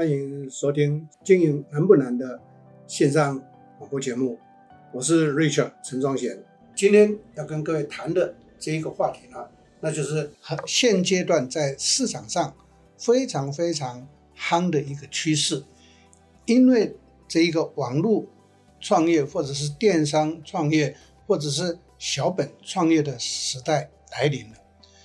欢迎收听《经营难不难》的线上广播节目，我是 Richard 陈宗贤。今天要跟各位谈的这一个话题呢，那就是现阶段在市场上非常非常夯的一个趋势，因为这一个网络创业或者是电商创业或者是小本创业的时代来临了，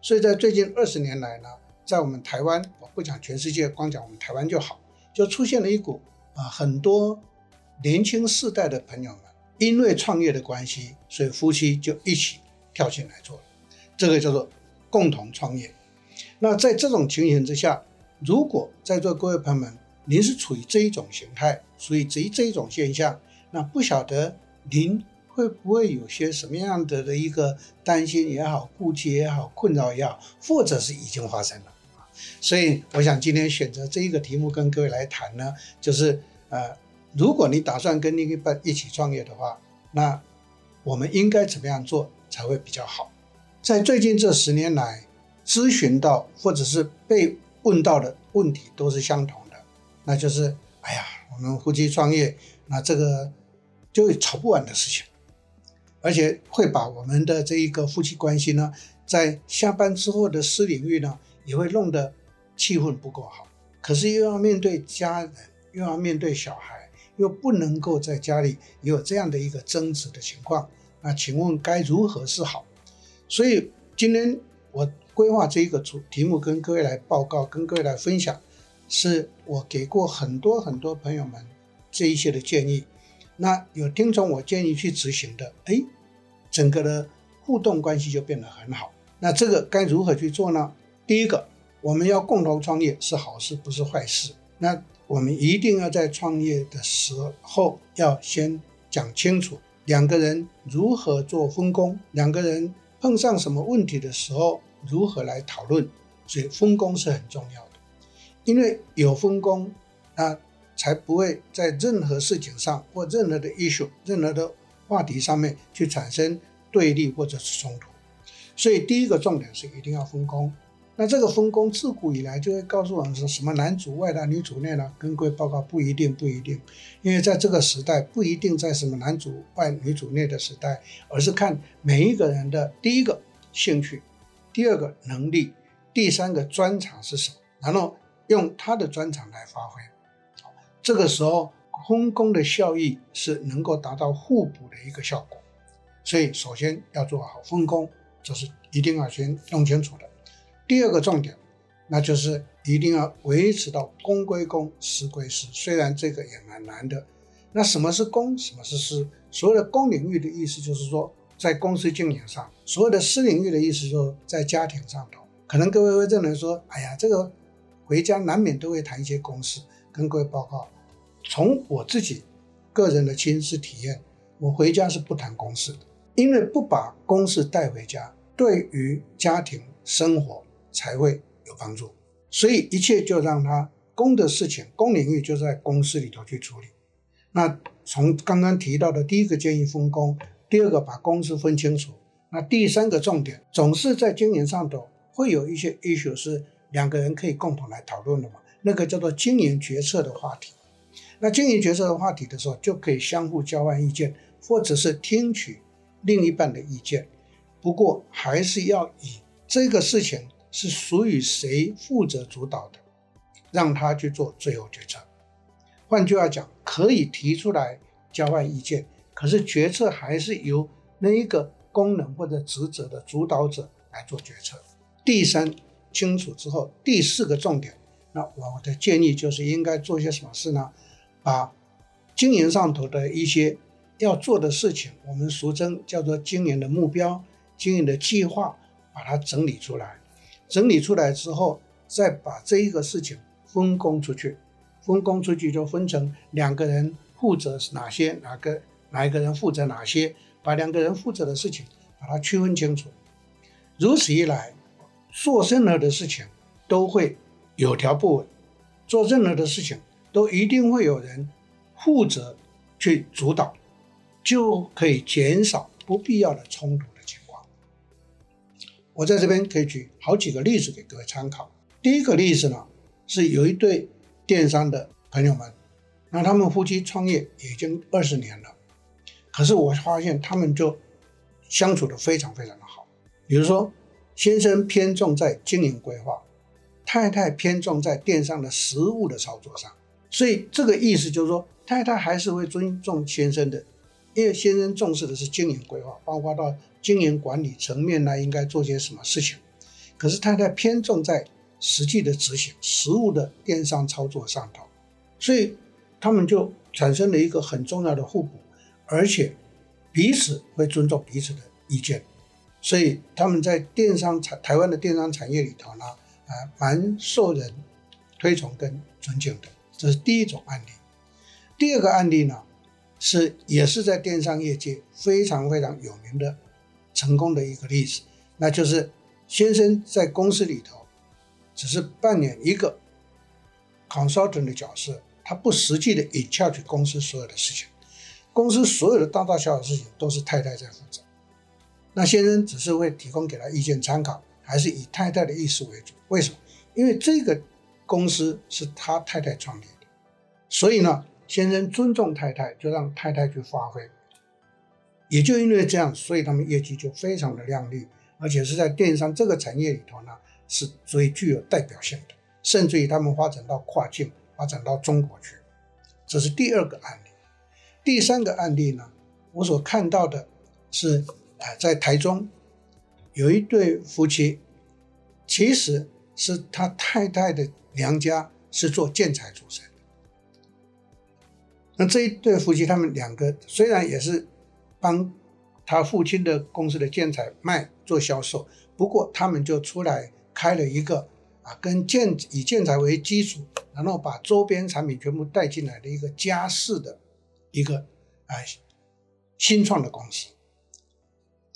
所以在最近二十年来呢。在我们台湾，我不讲全世界，光讲我们台湾就好，就出现了一股啊，很多年轻世代的朋友们，因为创业的关系，所以夫妻就一起跳进来做了，这个叫做共同创业。那在这种情形之下，如果在座各位朋友们，您是处于这一种形态，属于这这一种现象，那不晓得您会不会有些什么样的的一个担心也好、顾忌也好、困扰也好，或者是已经发生了。所以，我想今天选择这一个题目跟各位来谈呢，就是呃，如果你打算跟另一半一起创业的话，那我们应该怎么样做才会比较好？在最近这十年来，咨询到或者是被问到的问题都是相同的，那就是，哎呀，我们夫妻创业，那这个就吵不完的事情，而且会把我们的这一个夫妻关系呢，在下班之后的私领域呢。也会弄得气氛不够好，可是又要面对家人，又要面对小孩，又不能够在家里有这样的一个争执的情况，那请问该如何是好？所以今天我规划这一个主题目跟各位来报告，跟各位来分享，是我给过很多很多朋友们这一些的建议，那有听从我建议去执行的，哎，整个的互动关系就变得很好。那这个该如何去做呢？第一个，我们要共同创业是好事，不是坏事。那我们一定要在创业的时候要先讲清楚两个人如何做分工，两个人碰上什么问题的时候如何来讨论。所以分工是很重要的，因为有分工，那才不会在任何事情上或任何的 issue、任何的话题上面去产生对立或者是冲突。所以第一个重点是一定要分工。那这个分工自古以来就会告诉我们说什么男主外的女主内呢？跟各位报告不一定，不一定，因为在这个时代不一定在什么男主外女主内的时代，而是看每一个人的第一个兴趣，第二个能力，第三个专长是什么，然后用他的专长来发挥。这个时候分工的效益是能够达到互补的一个效果。所以首先要做好分工，这是一定要先弄清楚的。第二个重点，那就是一定要维持到公归公，私归私。虽然这个也蛮难的。那什么是公，什么是私？所谓的公领域的意思就是说，在公司经营上；所谓的私领域的意思就是在家庭上头。可能各位会认为说，哎呀，这个回家难免都会谈一些公事。跟各位报告，从我自己个人的亲身体验，我回家是不谈公事的，因为不把公事带回家，对于家庭生活。才会有帮助，所以一切就让他公的事情，公领域就在公司里头去处理。那从刚刚提到的第一个建议分工，第二个把公司分清楚，那第三个重点总是在经营上头会有一些 issue 是两个人可以共同来讨论的嘛，那个叫做经营决策的话题。那经营决策的话题的时候，就可以相互交换意见，或者是听取另一半的意见。不过还是要以这个事情。是属于谁负责主导的，让他去做最后决策。换句话讲，可以提出来交换意见，可是决策还是由那一个功能或者职责的主导者来做决策。第三，清楚之后，第四个重点，那我的建议就是应该做些什么事呢？把经营上头的一些要做的事情，我们俗称叫做经营的目标、经营的计划，把它整理出来。整理出来之后，再把这一个事情分工出去，分工出去就分成两个人负责哪些，哪个哪一个人负责哪些，把两个人负责的事情把它区分清楚。如此一来，做任何的事情都会有条不紊，做任何的事情都一定会有人负责去主导，就可以减少不必要的冲突。我在这边可以举好几个例子给各位参考。第一个例子呢，是有一对电商的朋友们，那他们夫妻创业已经二十年了，可是我发现他们就相处得非常非常的好。比如说，先生偏重在经营规划，太太偏重在电商的实物的操作上，所以这个意思就是说，太太还是会尊重先生的，因为先生重视的是经营规划，包括到经营管理层面来应该做些什么事情，可是太太偏重在。实际的执行，实物的电商操作上头，所以他们就产生了一个很重要的互补，而且彼此会尊重彼此的意见，所以他们在电商产台湾的电商产业里头呢，啊，蛮受人推崇跟尊敬的。这是第一种案例。第二个案例呢，是也是在电商业界非常非常有名的成功的一个例子，那就是先生在公司里头。只是扮演一个 consultant 的角色，他不实际的 in charge 公司所有的事情，公司所有的大大小小的事情都是太太在负责。那先生只是会提供给他意见参考，还是以太太的意思为主？为什么？因为这个公司是他太太创立的，所以呢，先生尊重太太，就让太太去发挥。也就因为这样，所以他们业绩就非常的亮丽，而且是在电商这个产业里头呢。是最具有代表性的，甚至于他们发展到跨境，发展到中国去，这是第二个案例。第三个案例呢，我所看到的是啊，在台中有一对夫妻，其实是他太太的娘家是做建材出身。那这一对夫妻，他们两个虽然也是帮他父亲的公司的建材卖做销售，不过他们就出来。开了一个啊，跟建以建材为基础，然后把周边产品全部带进来的一个家饰的一个啊新创的公司。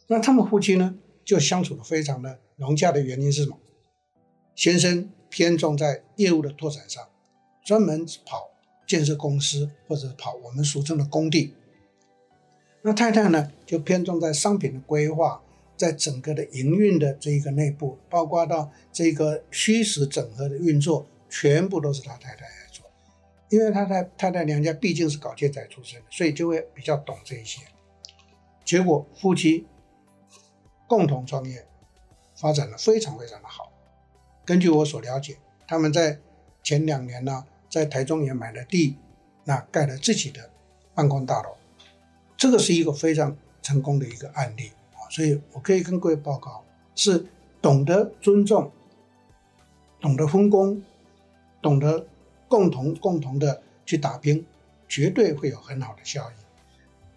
那他们夫妻呢，就相处的非常的融洽的原因是什么？先生偏重在业务的拓展上，专门跑建设公司或者跑我们俗称的工地。那太太呢，就偏重在商品的规划。在整个的营运的这一个内部，包括到这个虚实整合的运作，全部都是他太太来做。因为他太太太娘家毕竟是搞建材出身的，所以就会比较懂这一些。结果夫妻共同创业，发展的非常非常的好。根据我所了解，他们在前两年呢，在台中也买了地，那盖了自己的办公大楼。这个是一个非常成功的一个案例啊。所以我可以跟各位报告，是懂得尊重、懂得分工、懂得共同共同的去打拼，绝对会有很好的效益。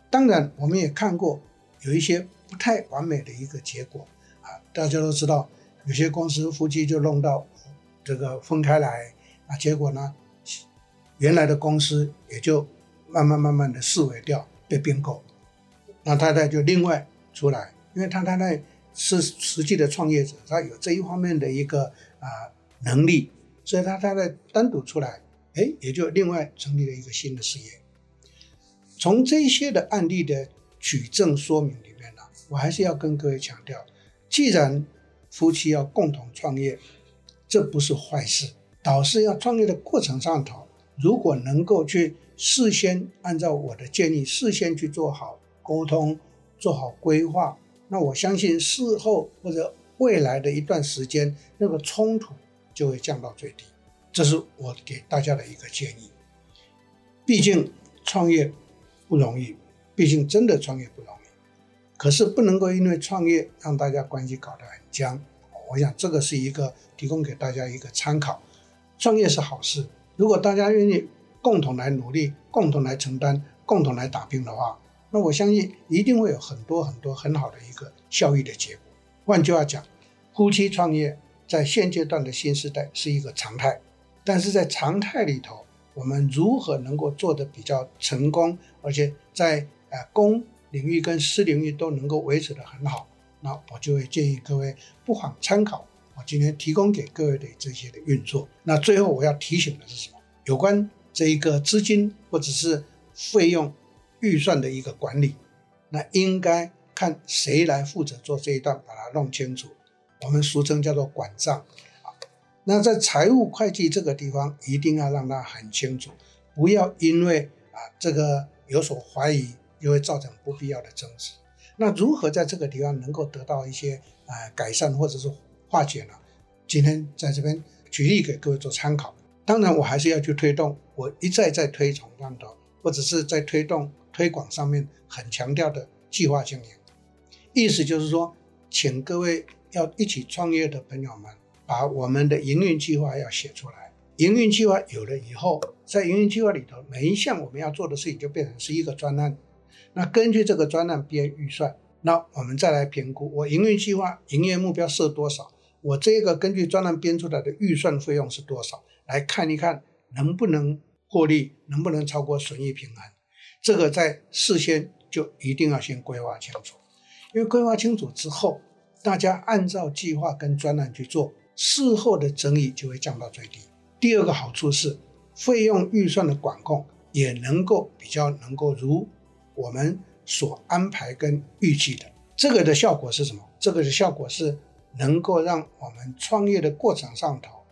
当然，我们也看过有一些不太完美的一个结果啊，大家都知道，有些公司夫妻就弄到这个分开来啊，结果呢，原来的公司也就慢慢慢慢的四维掉，被并购，那太太就另外出来。因为他太太是实际的创业者，他有这一方面的一个啊能力，所以他太太单独出来，哎，也就另外成立了一个新的事业。从这些的案例的举证说明里面呢，我还是要跟各位强调，既然夫妻要共同创业，这不是坏事。导师要创业的过程上头，如果能够去事先按照我的建议，事先去做好沟通，做好规划。那我相信事后或者未来的一段时间，那个冲突就会降到最低。这是我给大家的一个建议。毕竟创业不容易，毕竟真的创业不容易。可是不能够因为创业让大家关系搞得很僵。我想这个是一个提供给大家一个参考。创业是好事，如果大家愿意共同来努力、共同来承担、共同来打拼的话。那我相信一定会有很多很多很好的一个效益的结果。换句话讲，夫妻创业在现阶段的新时代是一个常态，但是在常态里头，我们如何能够做得比较成功，而且在呃公领域跟私领域都能够维持得很好，那我就会建议各位不妨参考我今天提供给各位的这些的运作。那最后我要提醒的是什么？有关这一个资金或者是费用。预算的一个管理，那应该看谁来负责做这一段，把它弄清楚。我们俗称叫做管账啊。那在财务会计这个地方，一定要让他很清楚，不要因为啊这个有所怀疑，就会造成不必要的争执。那如何在这个地方能够得到一些啊改善或者是化解了？今天在这边举例给各位做参考。当然，我还是要去推动，我一再在推崇上头，或者是在推动推广上面很强调的计划经营。意思就是说，请各位要一起创业的朋友们，把我们的营运计划要写出来。营运计划有了以后，在营运计划里头，每一项我们要做的事情就变成是一个专案。那根据这个专案编预算，那我们再来评估我营运计划营业目标设多少，我这个根据专栏编出来的预算费用是多少。来看一看能不能获利，能不能超过损益平衡，这个在事先就一定要先规划清楚，因为规划清楚之后，大家按照计划跟专栏去做，事后的争议就会降到最低。第二个好处是，费用预算的管控也能够比较能够如我们所安排跟预计的。这个的效果是什么？这个的效果是能够让我们创业的过程上头。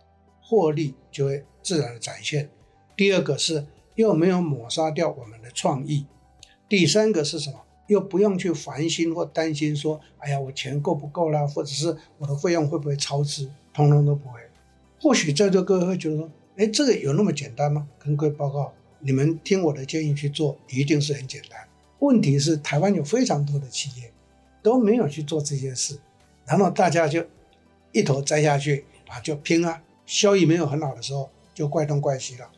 获利就会自然的展现。第二个是又没有抹杀掉我们的创意。第三个是什么？又不用去烦心或担心说，哎呀，我钱够不够啦，或者是我的费用会不会超支，通通都不会。或许在座各位会觉得说，哎，这个有那么简单吗？跟各位报告，你们听我的建议去做，一定是很简单。问题是台湾有非常多的企业都没有去做这件事，然后大家就一头栽下去啊，就拼啊。效益没有很好的时候，就怪东怪西了。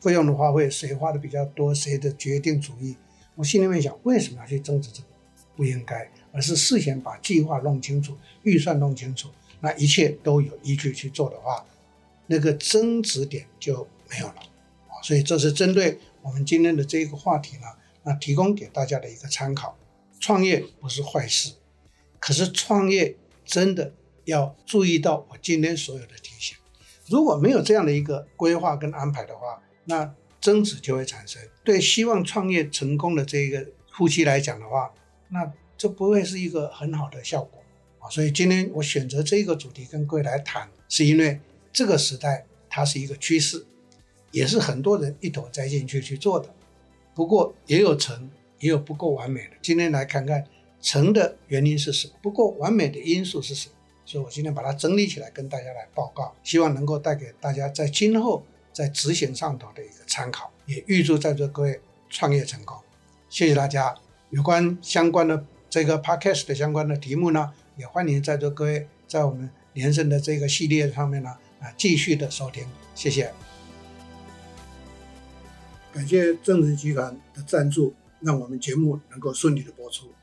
费用的话，会，谁花的比较多，谁的决定主意？我心里面想，为什么要去争执这个？不应该，而是事先把计划弄清楚，预算弄清楚，那一切都有依据去做的话，那个争执点就没有了。所以这是针对我们今天的这一个话题呢，那提供给大家的一个参考。创业不是坏事，可是创业真的要注意到我今天所有的提醒。如果没有这样的一个规划跟安排的话，那争执就会产生。对希望创业成功的这一个夫妻来讲的话，那这不会是一个很好的效果啊。所以今天我选择这个主题跟各位来谈，是因为这个时代它是一个趋势，也是很多人一头栽进去去做的。不过也有成，也有不够完美的。今天来看看成的原因是什么，不过完美的因素是什么。所以我今天把它整理起来跟大家来报告，希望能够带给大家在今后在执行上头的一个参考，也预祝在座各位创业成功。谢谢大家。有关相关的这个 podcast 的相关的题目呢，也欢迎在座各位在我们连胜的这个系列上面呢啊继续的收听。谢谢。感谢正直集团的赞助，让我们节目能够顺利的播出。